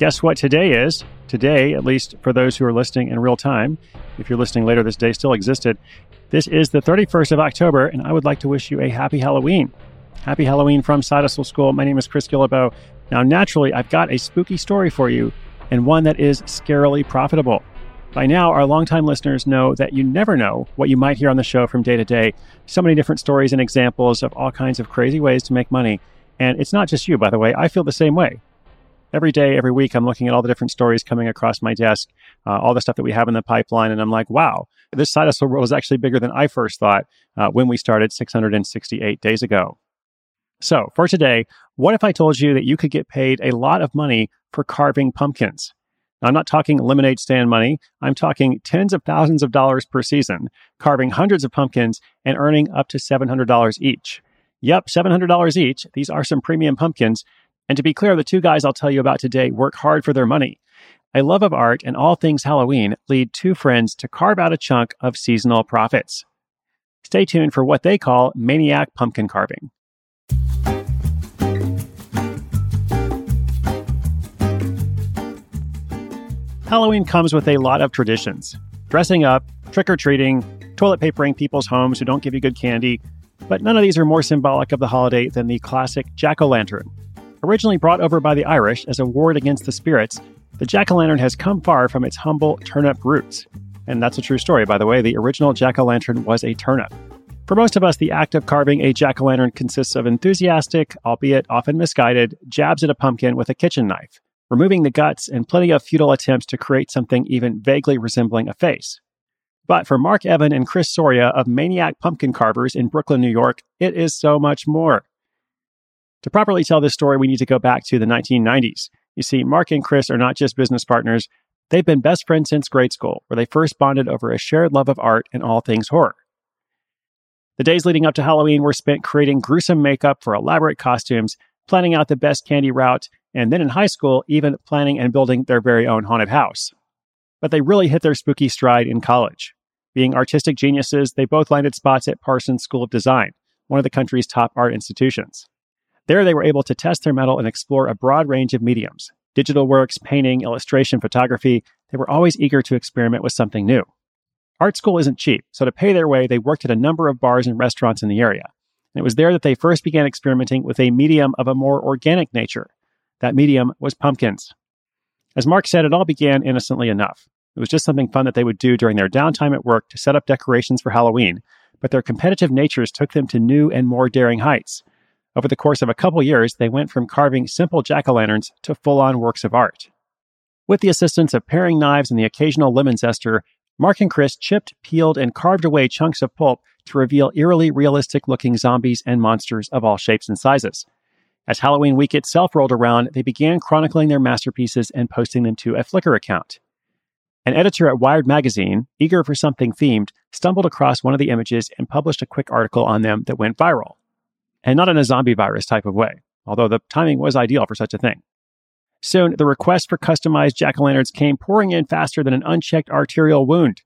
Guess what today is? Today, at least for those who are listening in real time, if you're listening later, this day still existed. This is the 31st of October, and I would like to wish you a happy Halloween. Happy Halloween from Hustle School. My name is Chris Guillebeau. Now, naturally, I've got a spooky story for you, and one that is scarily profitable. By now, our longtime listeners know that you never know what you might hear on the show from day to day. So many different stories and examples of all kinds of crazy ways to make money. And it's not just you, by the way. I feel the same way every day, every week, I'm looking at all the different stories coming across my desk, uh, all the stuff that we have in the pipeline. And I'm like, wow, this side hustle world is actually bigger than I first thought uh, when we started 668 days ago. So for today, what if I told you that you could get paid a lot of money for carving pumpkins? I'm not talking lemonade stand money. I'm talking tens of thousands of dollars per season, carving hundreds of pumpkins and earning up to $700 each. Yep, $700 each. These are some premium pumpkins, and to be clear, the two guys I'll tell you about today work hard for their money. A love of art and all things Halloween lead two friends to carve out a chunk of seasonal profits. Stay tuned for what they call maniac pumpkin carving. Halloween comes with a lot of traditions dressing up, trick or treating, toilet papering people's homes who don't give you good candy, but none of these are more symbolic of the holiday than the classic jack o' lantern. Originally brought over by the Irish as a ward against the spirits, the jack o' lantern has come far from its humble turnip roots. And that's a true story, by the way. The original jack o' lantern was a turnip. For most of us, the act of carving a jack o' lantern consists of enthusiastic, albeit often misguided, jabs at a pumpkin with a kitchen knife, removing the guts and plenty of futile attempts to create something even vaguely resembling a face. But for Marc Evan and Chris Soria of Maniac Pumpkin Carvers in Brooklyn, New York, it is so much more. To properly tell this story, we need to go back to the 1990s. You see, Marc and Chris are not just business partners, they've been best friends since grade school, where they first bonded over a shared love of art and all things horror. The days leading up to Halloween were spent creating gruesome makeup for elaborate costumes, planning out the best candy route, and then in high school, even planning and building their very own haunted house. But they really hit their spooky stride in college. Being artistic geniuses, they both landed spots at Parsons School of Design, one of the country's top art institutions. There, they were able to test their mettle and explore a broad range of mediums digital works, painting, illustration, photography. They were always eager to experiment with something new. Art school isn't cheap, so to pay their way, they worked at a number of bars and restaurants in the area. And it was there that they first began experimenting with a medium of a more organic nature. That medium was pumpkins. As Marc said, it all began innocently enough. It was just something fun that they would do during their downtime at work to set up decorations for Halloween, but their competitive natures took them to new and more daring heights. Over the course of a couple years, they went from carving simple jack o' lanterns to full on works of art. With the assistance of paring knives and the occasional lemon zester, Marc and Chris chipped, peeled, and carved away chunks of pulp to reveal eerily realistic looking zombies and monsters of all shapes and sizes. As Halloween week itself rolled around, they began chronicling their masterpieces and posting them to a Flickr account. An editor at Wired magazine, eager for something themed, stumbled across one of the images and published a quick article on them that went viral and not in a zombie virus type of way, although the timing was ideal for such a thing. Soon, the requests for customized jack o' lanterns came pouring in faster than an unchecked arterial wound.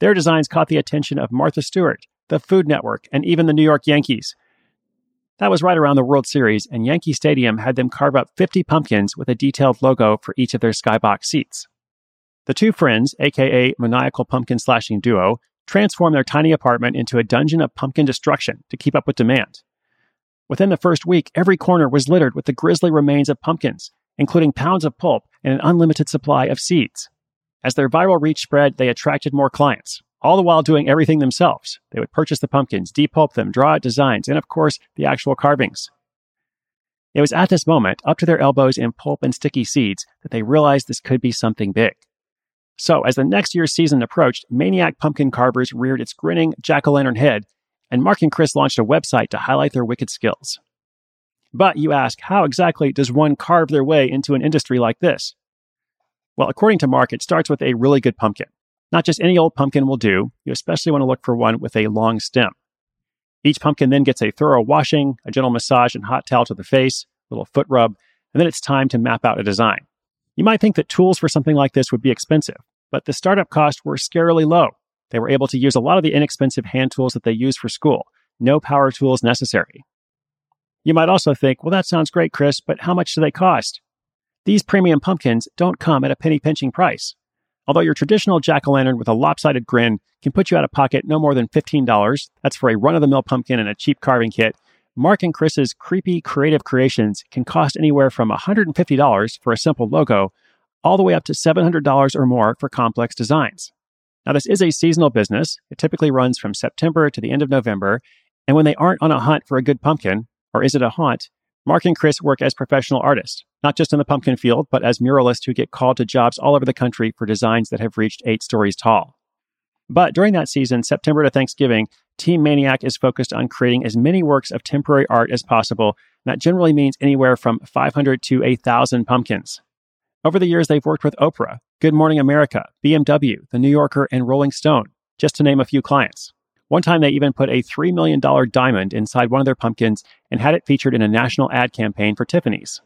Their designs caught the attention of Martha Stewart, the Food Network, and even the New York Yankees. That was right around the World Series, and Yankee Stadium had them carve up 50 pumpkins with a detailed logo for each of their skybox seats. The two friends, aka maniacal pumpkin slashing duo, transformed their tiny apartment into a dungeon of pumpkin destruction to keep up with demand. Within the first week, every corner was littered with the grisly remains of pumpkins, including pounds of pulp and an unlimited supply of seeds. As their viral reach spread, they attracted more clients, all the while doing everything themselves. They would purchase the pumpkins, depulp them, draw out designs, and of course, the actual carvings. It was at this moment, up to their elbows in pulp and sticky seeds, that they realized this could be something big. So, as the next year's season approached, Maniac Pumpkin Carvers reared its grinning jack o' lantern head, and Marc and Chris launched a website to highlight their wicked skills. But you ask, how exactly does one carve their way into an industry like this? Well, according to Marc, it starts with a really good pumpkin. Not just any old pumpkin will do, you especially want to look for one with a long stem. Each pumpkin then gets a thorough washing, a gentle massage and hot towel to the face, a little foot rub, and then it's time to map out a design. You might think that tools for something like this would be expensive, but the startup costs were scarily low. They were able to use a lot of the inexpensive hand tools that they use for school. No power tools necessary. You might also think, well, that sounds great, Chris, but how much do they cost? These premium pumpkins don't come at a penny pinching price. Although your traditional jack o' lantern with a lopsided grin can put you out of pocket no more than $15, that's for a run of the mill pumpkin and a cheap carving kit, Marc and Chris's creepy creative creations can cost anywhere from $150 for a simple logo all the way up to $700 or more for complex designs. Now, this is a seasonal business. It typically runs from September to the end of November. And when they aren't on a hunt for a good pumpkin, or is it a haunt, Marc and Chris work as professional artists, not just in the pumpkin field, but as muralists who get called to jobs all over the country for designs that have reached eight stories tall. But during that season, September to Thanksgiving, Team Maniac is focused on creating as many works of temporary art as possible. That generally means anywhere from 500 to 1,000 pumpkins. Over the years, they've worked with Oprah, Good Morning America, BMW, The New Yorker, and Rolling Stone, just to name a few clients. One time, they even put a $3 million diamond inside one of their pumpkins and had it featured in a national ad campaign for Tiffany's.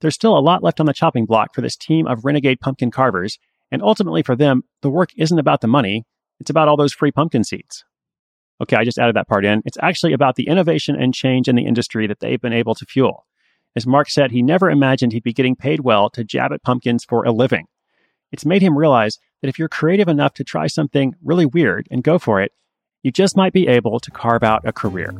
There's still a lot left on the chopping block for this team of renegade pumpkin carvers, and ultimately for them, the work isn't about the money, it's about all those free pumpkin seeds. Okay, I just added that part in. It's actually about the innovation and change in the industry that they've been able to fuel. As Marc said, he never imagined he'd be getting paid well to jab at pumpkins for a living. It's made him realize that if you're creative enough to try something really weird and go for it, you just might be able to carve out a career.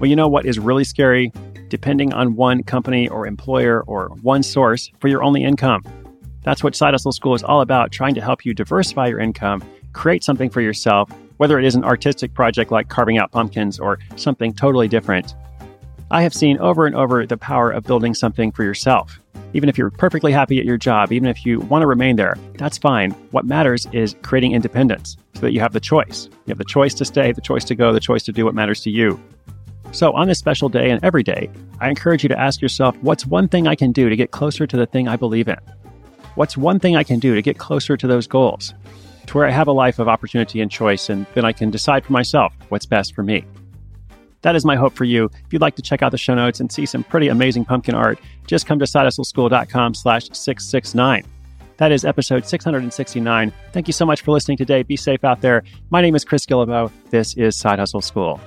Well, you know what is really scary? Depending on one company or employer or one source for your only income. That's what Side Hustle School is all about, trying to help you diversify your income, create something for yourself, whether it is an artistic project like carving out pumpkins or something totally different. I have seen over and over the power of building something for yourself. Even if you're perfectly happy at your job, even if you want to remain there, that's fine. What matters is creating independence so that you have the choice. You have the choice to stay, the choice to go, the choice to do what matters to you. So, on this special day and every day, I encourage you to ask yourself what's one thing I can do to get closer to the thing I believe in? What's one thing I can do to get closer to those goals? To where I have a life of opportunity and choice, and then I can decide for myself what's best for me. That is my hope for you. If you'd like to check out the show notes and see some pretty amazing pumpkin art, just come to sidehustleschool.com slash 669. That is episode 669. Thank you so much for listening today. Be safe out there. My name is Chris Guillebeau. This is Side Hustle School.